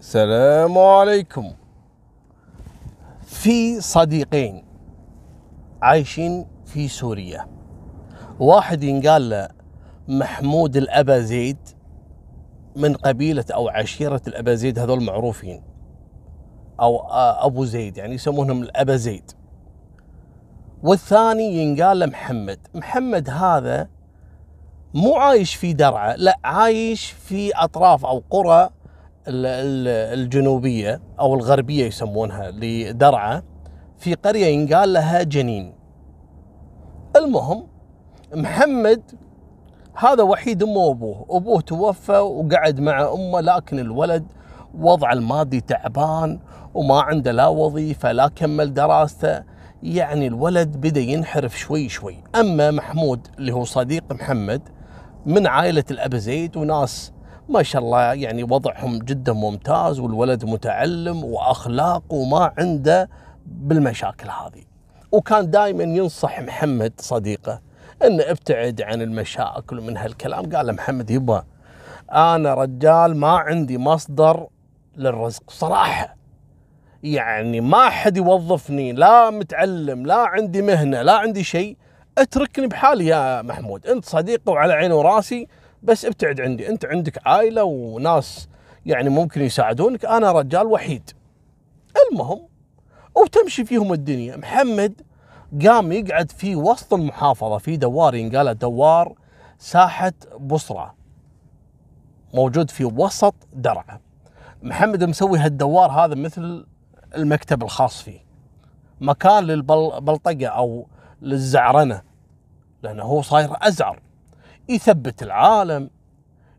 السلام عليكم. في صديقين عايشين في سوريا. واحد ينقال له محمود الأبا زيد من قبيلة أو عشيرة الأبا زيد هذول معروفين. أو أبو زيد يعني يسمونهم الأبا زيد. والثاني ينقال له محمد محمد هذا مو عايش في درعا لا عايش في أطراف أو قرى الجنوبية أو الغربية يسمونها لدرعا في قرية ينقال لها جنين. المهم محمد هذا وحيد أمه وأبوه، أبوه توفى وقعد مع أمه لكن الولد وضع المادي تعبان وما عنده لا وظيفة لا كمل دراسته. يعني الولد بدأ ينحرف شوي شوي، أما محمود اللي هو صديق محمد من عائلة الأب زيد وناس ما شاء الله يعني وضعهم جدا ممتاز والولد متعلم واخلاق وما عنده بالمشاكل هذه. وكان دائما ينصح محمد صديقه انه ابتعد عن المشاكل ومن هالكلام. قال محمد يبا أنا رجال ما عندي مصدر للرزق صراحة. يعني ما حد يوظفني لا متعلم لا عندي مهنة لا عندي شيء. اتركني بحالي يا محمود. أنت صديقي وعلى عيني وراسي بس ابتعد عندي. انت عندك عائلة وناس يعني ممكن يساعدونك. أنا رجال وحيد. المهم وتمشي فيهم الدنيا. محمد قام يقعد في وسط المحافظة في دوار ينقال دوار ساحة بصرة. موجود في وسط درعا. محمد مسوي هالدوار هذا مثل المكتب الخاص فيه. مكان للبلطقة أو للزعرنة لأنه هو صاير أزعر. يثبت العالم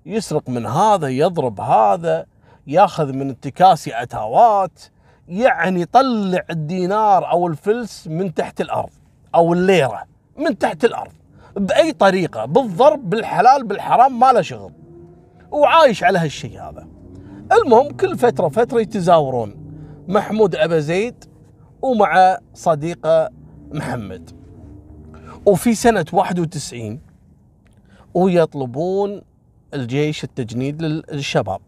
يسرق من هذا يضرب هذا ياخذ من التكاسي أتاوات يعني طلع الدينار أو الفلس من تحت الأرض أو الليرة من تحت الأرض بأي طريقة بالضرب بالحلال بالحرام ما له شغل. وعايش على هالشيء هذا. المهم كل فترة فتره يتزاورون محمود أبا زيد ومع صديقه محمد. وفي سنة 91 ويطلبون الجيش التجنيد للشباب.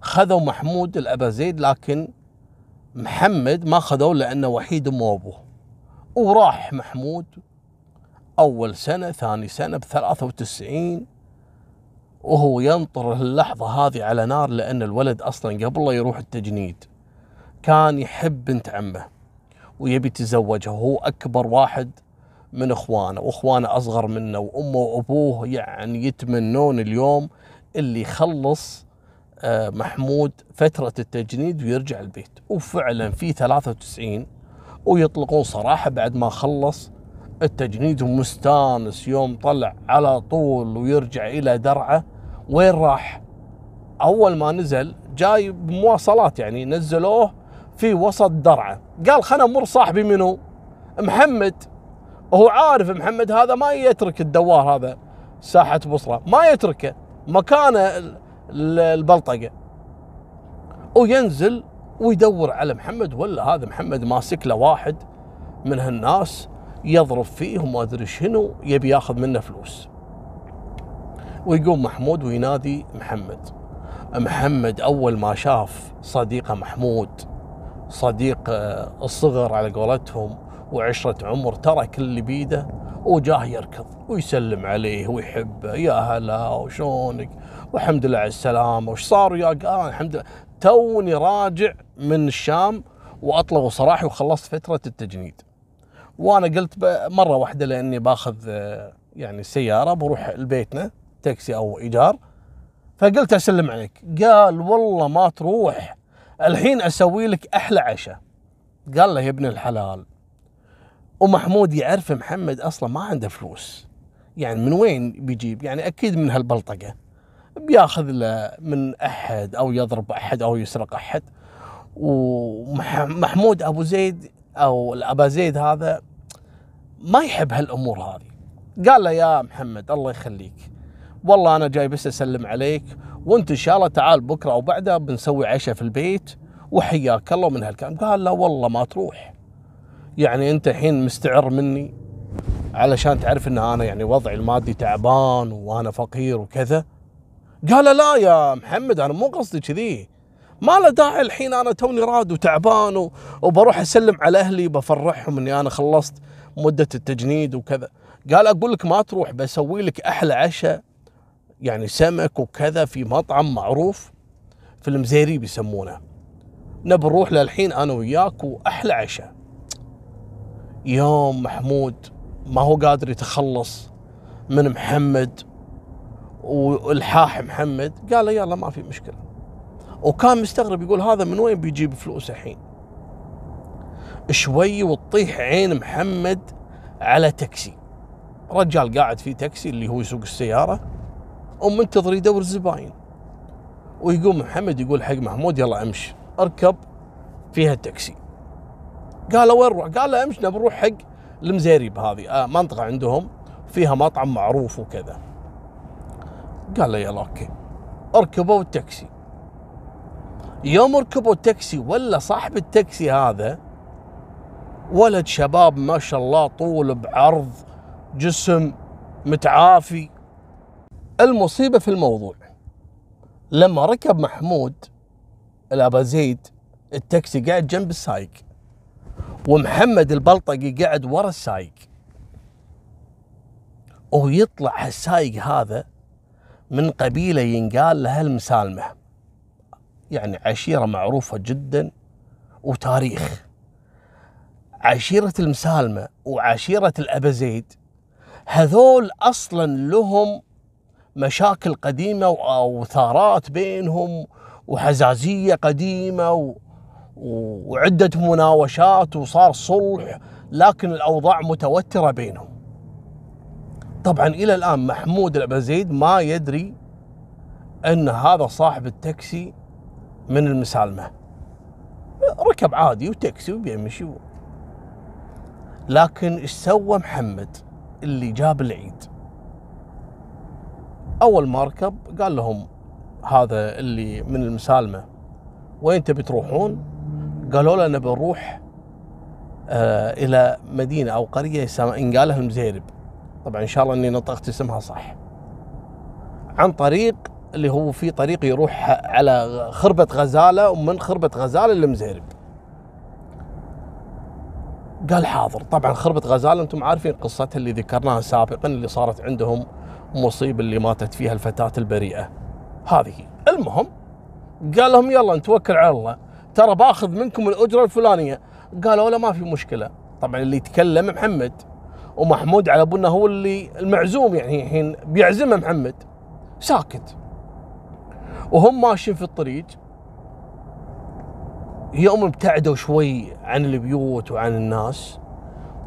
خذوا محمود الأبا زيد لكن محمد ما خذوه لأنه وحيد أمه وأبوه. وراح محمود أول سنة ثاني سنة ب 93 وهو ينطر اللحظة هذه على نار لأن الولد أصلا قبل لا يروح التجنيد كان يحب بنت عمه ويبي يتزوجها. وهو أكبر واحد من اخوانه واخوانه اصغر منه وامه وابوه يعني يتمنون اليوم اللي يخلص آه، محمود فترة التجنيد ويرجع البيت. وفعلا في 93 ويطلقون صراحة بعد ما خلص التجنيد ومستانس يوم طلع على طول ويرجع إلى درعة. وين راح؟ أول ما نزل جاي بمواصلات يعني نزلوه في وسط درعة. قال خلنا أمر صاحبي منو؟ محمد. هو عارف محمد هذا ما يترك الدوار هذا ساحة بصرة ما يتركه. مكانه البلطقه وينزل ويدور على محمد ولا هذا محمد ماسك له واحد من هالناس يضرب فيه وما أدري شنو يبي ياخذ منه فلوس. ويقوم محمود وينادي محمد. محمد أول ما شاف صديقه محمود صديق الصغر على قولتهم وعشرة عمر ترك اللي بيده وجاه يركض ويسلم عليه ويحبه. يا هلا وشونك؟ والحمد لله على السلامة. وش صار وياك؟ آه الحمد لله. توني راجع من الشام وأطلقوا سراحي وخلصت فترة التجنيد. وأنا قلت مرة واحدة لأني باخذ آه، يعني سيارة بروح لبيتنا تاكسي أو إيجار. فقلت أسلم عليك. قال والله ما تروح الحين أسوي لك أحلى عشاء. قال له يا ابن الحلال. ومحمود يعرف محمد أصلا ما عنده فلوس. يعني من وين بيجيب؟ يعني أكيد من هالبلطقه بياخذ له من أحد أو يضرب أحد أو يسرق أحد. ومحمود أبو زيد أو الأبا زيد هذا ما يحب هالأمور هذه. قال له يا محمد الله يخليك. والله أنا جاي بس أسلم عليك. وأنت إن شاء الله تعال بكرة أو بعده بنسوي عشاء في البيت. وحياك الله من هالكلام. قال لا والله ما تروح. يعني انت الحين مستعر مني علشان تعرف ان أنا يعني وضعي المادي تعبان وأنا فقير وكذا؟ قال لا يا محمد أنا مو قصدي كذي. ما له داعي الحين أنا توني راد وتعبان وبروح اسلم على أهلي بفرحهم اني أنا خلصت مدة التجنيد وكذا. قال أقول لك ما تروح بسوي لك أحلى عشاء يعني سمك وكذا في مطعم معروف في المزيريب يسمونه نبي نروح للحين أنا وياك وأحلى عشاء. يوم محمود ما هو قادر يتخلص من محمد والحاح محمد قال له يلا ما في مشكلة. وكان مستغرب يقول هذا من وين بيجيب فلوس الحين؟ شوي وتطيح عين محمد على تاكسي. رجال قاعد في تاكسي اللي هو يسوق السيارة ومنتظر يدور زباين. ويقوم محمد يقول حق محمود يلا امشي اركب فيها التاكسي. قال له وين نروح؟ قال له امشي نبي نروح حق المزيريب هذه آه منطقة عندهم فيها مطعم معروف وكذا. قال له يلا okay. اركبوا التاكسي. يوم ركبوا التاكسي ولا صاحب التاكسي هذا ولد شباب ما شاء الله طول بعرض جسم متعافي. المصيبة في الموضوع لما ركب محمود الأبازيد التاكسي قاعد جنب السايق. ومحمد البلطقي قاعد ورا السايق ويطلع السايق هذا من قبيلة ينقال لها المسالمة يعني عشيرة معروفة جدا وتاريخ عشيرة المسالمة وعشيرة الأبا زيد هذول أصلا لهم مشاكل قديمة وثارات بينهم وحزازية قديمة. وعدة مناوشات وصار صلح لكن الأوضاع متوترة بينهم. طبعا إلى الآن محمود الأبا زيد ما يدري أن هذا صاحب التاكسي من المسالمة. ركب عادي وتاكسي وبيمشي لكن إيش سوى محمد اللي جاب العيد؟ أول ما ركب قال لهم هذا اللي من المسالمة وين تبي تروحون؟ قالوا له نبي نروح آه إلى مدينة أو قرية ينقال لها المزيرب. طبعا إن شاء الله إني نطقت اسمها صح. عن طريق اللي هو في طريق يروح على خربة غزالة ومن خربة غزالة للمزيرب. قال حاضر. طبعا خربة غزالة أنتم عارفين قصتها اللي ذكرناها سابقا اللي صارت عندهم مصيبة اللي ماتت فيها الفتاة البريئة. هذه. المهم قال لهم يلا نتوكل على الله. ترى باخذ منكم الأجرة الفلانية. قالوا لا ما في مشكلة. طبعا اللي يتكلم محمد ومحمود على أبونا هو اللي المعزوم يعني الحين بيعزمه محمد. ساكت. وهم ماشيين في الطريق. يوم ابتعدوا شوي عن البيوت وعن الناس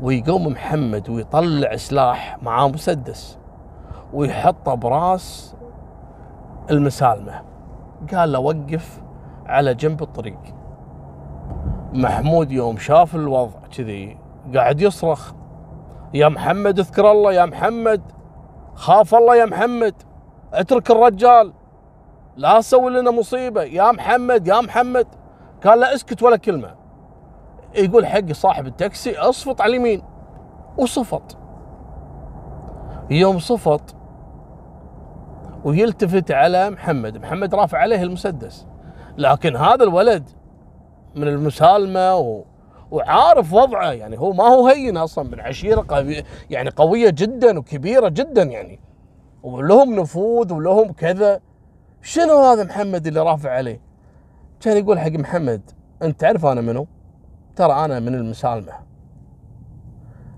ويقوم محمد ويطلع سلاح معاه مسدس ويحطه براس المسالمة. قال له وقف على جنب الطريق. محمود يوم شاف الوضع كذي قاعد يصرخ. يا محمد اذكر الله يا محمد خاف الله يا محمد اترك الرجال لا تسوي لنا مصيبة يا محمد يا محمد. قال لا اسكت ولا كلمة. يقول حق صاحب التاكسي اصفط على اليمين. وصفط. يوم صفط ويلتفت على محمد. محمد رافع عليه المسدس. لكن هذا الولد من المسالمة و... وعارف وضعه. يعني هو ما هو هين أصلا من عشيرة قوي يعني قوية جدا وكبيرة جدا يعني. ولهم نفوذ ولهم كذا. شنو هذا محمد اللي رافع عليه؟ كان يقول حق محمد أنت تعرف أنا منو؟ ترى أنا من المسالمة.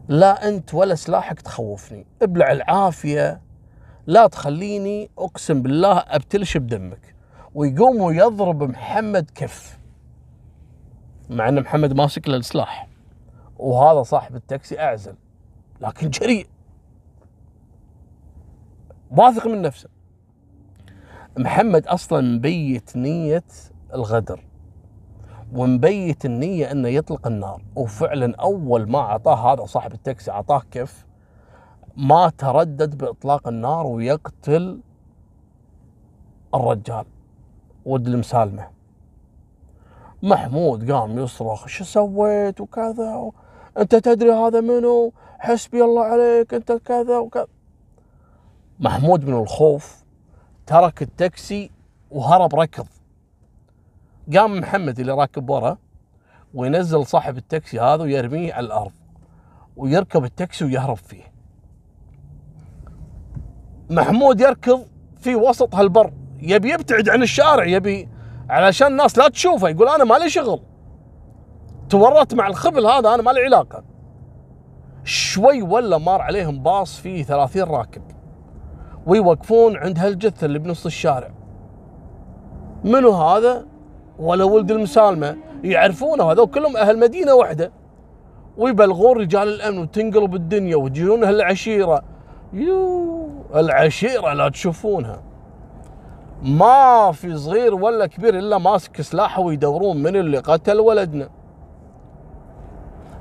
لا أنت ولا سلاحك تخوفني. ابلع العافية. لا تخليني أقسم بالله أبتلش بدمك. ويقوم ويضرب محمد كف. مع إن محمد ماسك له السلاح. وهذا صاحب التاكسي أعزل لكن جريء. واثق من نفسه. محمد أصلا مبيت نية الغدر ومبيت النية إنه يطلق النار. وفعلا أول ما أعطاه هذا صاحب التاكسي أعطاه كف ما تردد بإطلاق النار ويقتل الرجال. ود المسالمة. محمود قام يصرخ شو سويت؟ وكذا و... أنت تدري هذا منو؟ حسبي الله عليك أنت كذا وكذا محمود من الخوف ترك التاكسي وهرب ركض. قام محمد اللي راكب ورا وينزل صاحب التاكسي هذا ويرميه على الأرض ويركب التاكسي ويهرب فيه. محمود يركض في وسط هالبر. يبي يبتعد عن الشارع يبي علشان الناس لا تشوفه يقول أنا مالي شغل. تورطت مع الخبل هذا أنا ما لي علاقة. شوي ولا مار عليهم باص فيه 30 راكب. ويوقفون عند هالجثة اللي بنص الشارع. منو هذا؟ ولا ولد المسالمة. يعرفونه هذول كلهم أهل مدينة واحدة. ويبلغون رجال الأمن وتنقلب الدنيا وتجون هالعشيرة. يو العشيرة لا تشوفونها. ما في صغير ولا كبير إلا ماسك سلاحه ويدورون من اللي قتل ولدنا.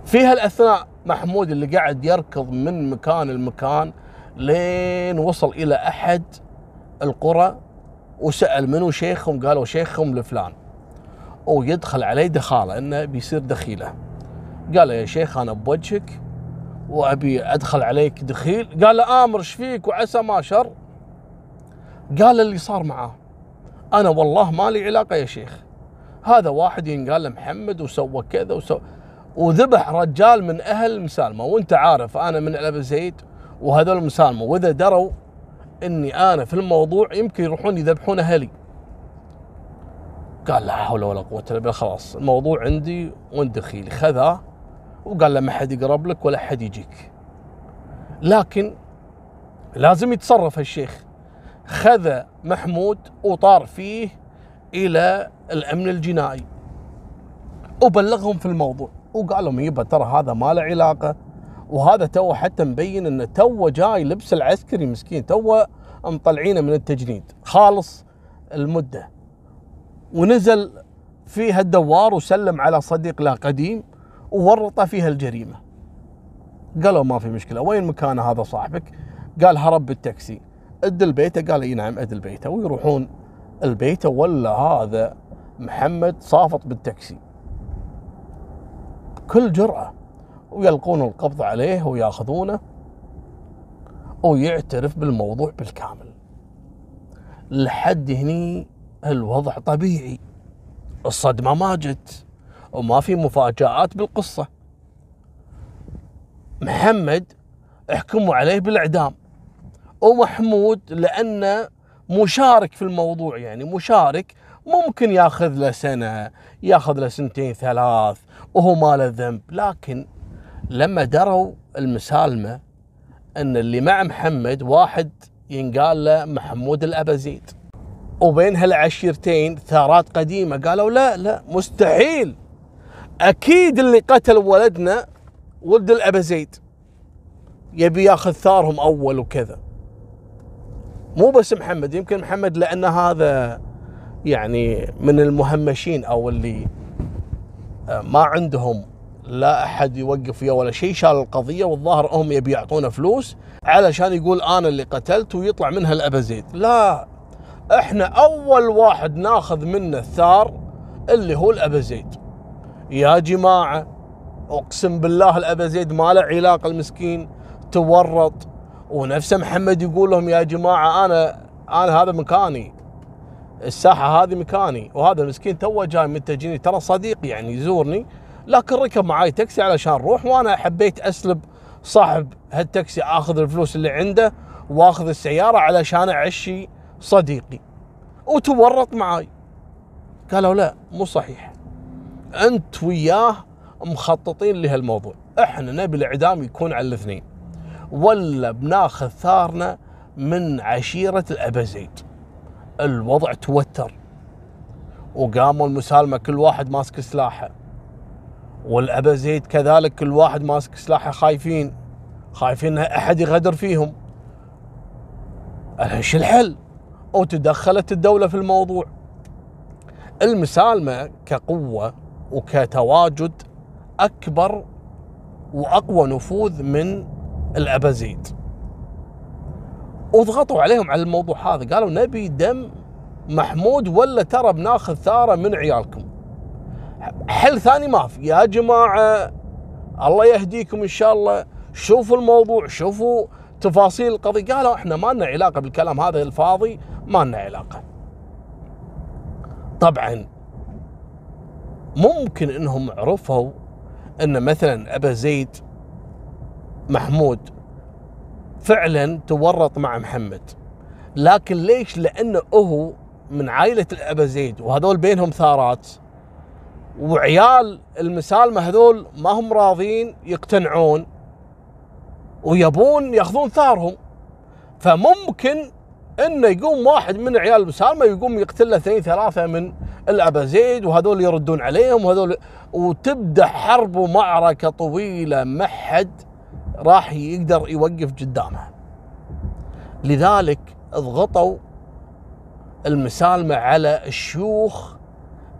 في هالأثناء محمود اللي قاعد يركض من مكان لمكان لين وصل إلى أحد القرى وسأل منو شيخهم؟ قالوا شيخهم لفلان. ويدخل عليه دخالة إنه بيصير دخيلة. قال يا شيخ أنا بوجهك وأبي أدخل عليك دخيل. قال له آمر إيش فيك؟ وعسى ما شر. قال اللي صار معاه. أنا والله ما لي علاقة يا شيخ. هذا واحد ينقال محمد وسوى كذا وسوى وذبح رجال من أهل مسالمة. وأنت عارف أنا من ابو زيد وهذول مسالمة. وإذا دروا إني أنا في الموضوع يمكن يروحون يذبحون أهلي. قال لا حول ولا قوة إلا بالله. خلاص الموضوع عندي وانت دخيلي؟ خذاه وقال له ما حد يقرب لك ولا حد يجيك. لكن لازم يتصرف هالشيخ خذ محمود وطار فيه إلى الأمن الجنائي. وبلغهم في الموضوع. وقال لهم يبا ترى هذا ما له علاقة. وهذا تو حتى مبين إنه تو جاي لبس العسكري مسكين. تو مطلعينه من التجنيد. خالص المدة. ونزل في هالدوار وسلم على صديق له قديم وورطه في هالجريمه قالوا ما في مشكلة. وين مكان هذا صاحبك؟ قال هرب بالتاكسي. اد البيته قال إي نعم اد البيته ويروحون البيت ولا هذا محمد صافط بالتاكسي. بكل جرأة. ويلقون القبض عليه وياخذونه ويعترف بالموضوع بالكامل. لحد هني الوضع طبيعي. الصدمة ما جت وما في مفاجآت بالقصة. محمد احكموا عليه بالإعدام. ومحمود لأنه مشارك في الموضوع يعني مشارك ممكن ياخذ له سنة ياخذ له سنتين ثلاث وهو ما له ذنب. لكن لما دروا المسالمة أن اللي مع محمد واحد ينقال له محمود الأبازيد وبين هالعشيرتين ثارات قديمة قالوا لا لا مستحيل. أكيد اللي قتل ولدنا ولد الأبازيد يبي ياخذ ثارهم أول وكذا. مو بس محمد يمكن محمد لأن هذا يعني من المهمشين أو اللي آه، ما عندهم لا أحد يوقف وياه ولا شيء شال القضية والظاهر هم يبي يعطونا فلوس علشان يقول أنا اللي قتلت ويطلع منها الأبازيد. لا إحنا أول واحد ناخذ منه الثار اللي هو الأبازيد. يا جماعة أقسم بالله الأبازيد ما له علاقة المسكين تورط. ونفسه محمد يقول لهم يا جماعة أنا أنا هذا مكاني. الساحة هذه مكاني وهذا المسكين توه جاي من التجنيد ترى صديقي يعني يزورني لكن ركب معاي تاكسي علشان نروح وأنا حبيت أسلب صاحب هالتاكسي آخذ الفلوس اللي عنده وآخذ السيارة علشان أعشي صديقي. وتورط معاي. قالوا لا مو صحيح. أنت وياه مخططين لهالموضوع. إحنا نبي الإعدام يكون على الاثنين. ولا بناخذ ثارنا من عشيرة الابازيد الوضع توتر. وقاموا المسالمة كل واحد ماسك سلاحه. والأبا زيد كذلك كل واحد ماسك سلاحه خايفين. خايفين أحد يغدر فيهم. إيش الحل؟ وتدخلت الدولة في الموضوع. المسالمة كقوة وكتواجد أكبر وأقوى نفوذ من الأبازيد. وضغطوا عليهم على الموضوع هذا. قالوا نبي دم محمود ولا ترى بناخذ ثارة من عيالكم. حل ثاني ما في. يا جماعة الله يهديكم إن شاء الله. شوفوا الموضوع شوفوا تفاصيل القضية. قالوا إحنا ما لنا علاقة بالكلام هذا الفاضي ما لنا علاقة. طبعا ممكن إنهم عرفوا إن مثلا أبا زيد محمود فعلا تورط مع محمد. لكن ليش؟ لأنه هو من عائلة الابا زيد وهذول بينهم ثارات وعيال المسالمة هذول ما هم راضين يقتنعون ويبون يأخذون ثارهم. فممكن إنه يقوم واحد من عيال المسالمة يقوم يقتل اثنين ثلاثة من الابا زيد وهذول يردون عليهم وهذول وتبدأ حرب ومعركة طويلة ما حد راح يقدر يوقف قدامها لذلك ضغطوا المسالمة على الشيوخ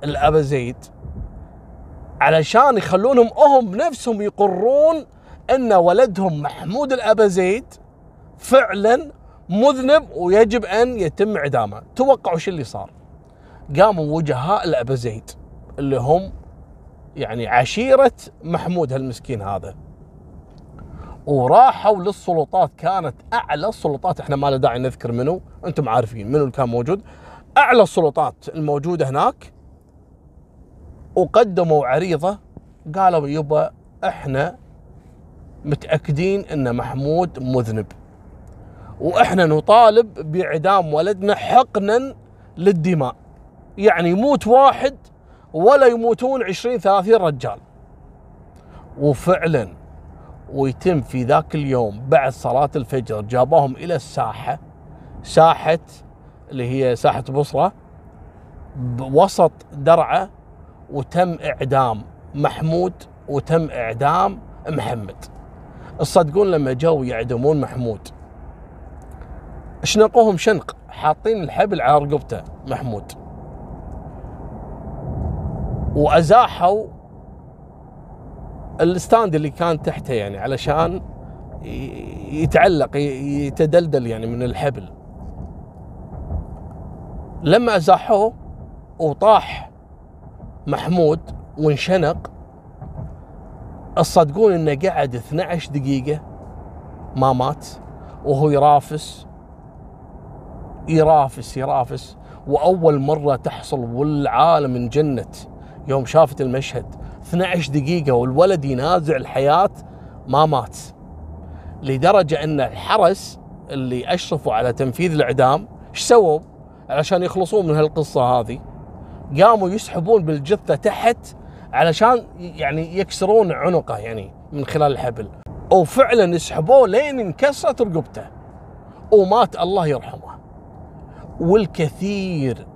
الابا زيد علشان يخلونهم هم بنفسهم يقرون أن ولدهم محمود الابا زيد فعلا مذنب ويجب أن يتم إعدامه. توقعوا شو اللي صار؟ قاموا وجهاء الابا زيد اللي هم يعني عشيرة محمود هالمسكين هذا. وراحوا للسلطات كانت أعلى السلطات إحنا ما له داعي نذكر منو أنتم عارفين منو اللي كان موجود. أعلى السلطات الموجودة هناك وقدموا عريضة قالوا يبا إحنا متأكدين إن محمود مذنب. وإحنا نطالب بإعدام ولدنا حقنا للدماء. يعني يموت واحد ولا يموتون 20 30 رجال. وفعلا ويتم في ذاك اليوم بعد صلاة الفجر جابوهم إلى الساحة ساحة اللي هي ساحة بصرة وسط درعة وتم إعدام محمود وتم إعدام محمد. تصدقون لما جو يعدمون محمود؟ شنقوهم شنق حاطين الحبل على رقبته محمود. وأزاحوا الستاند اللي كان تحته يعني علشان يتعلق يتدلدل يعني من الحبل. لما أزاحوه وطاح محمود وانشنق تصدقون إنه قعد 12 دقيقة ما مات وهو يرافس يرافس يرافس وأول مرة تحصل والعالم انجنت يوم شافت المشهد. 12 دقيقة والولد ينازع الحياة ما مات. لدرجة أن الحرس اللي أشرفوا على تنفيذ الإعدام إيش سووا؟ علشان يخلصون من هالقصة هذه قاموا يسحبون بالجثة تحت علشان يعني يكسرون عنقه يعني من خلال الحبل. وفعلا يسحبوه لين انكسرت رقبته. ومات الله يرحمه. والكثير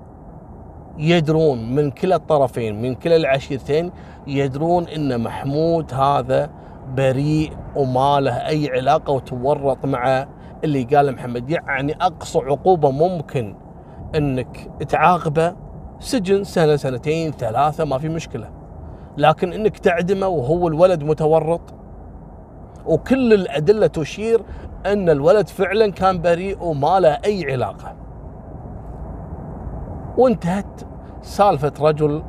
يدرون من كلا الطرفين من كلا العشيرتين يدرون إن محمود هذا بريء وما له أي علاقة وتورط مع اللي قال محمد. يعني أقصى عقوبة ممكن إنك تعاقبه سجن سنة سنتين ثلاثة ما في مشكلة. لكن إنك تعدمه وهو الولد متورط وكل الأدلة تشير إن الولد فعلا كان بريء وما له أي علاقة. وانتهت سالفة رجل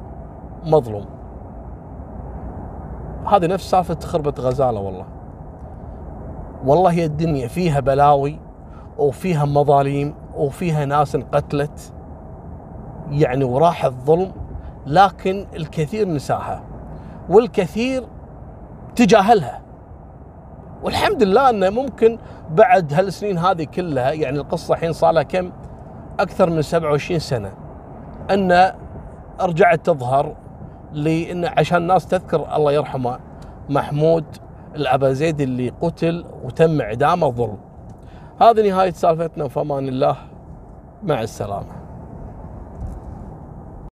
مظلوم. هذه نفس سالفة خربة غزالة والله. والله هي الدنيا فيها بلاوي وفيها مظاليم وفيها ناس انقتلت. يعني وراح الظلم لكن الكثير نساها والكثير تجاهلها. والحمد لله إنه ممكن بعد هالسنين هذه كلها يعني القصة الحين صار لها كم؟ أكثر من 27 سنة. أن رجعت تظهر لأن عشان الناس تذكر الله يرحمه محمود الأبا زيد اللي قتل وتم اعدامه ظلم. هذه نهاية سالفتنا وفمان الله مع السلامة.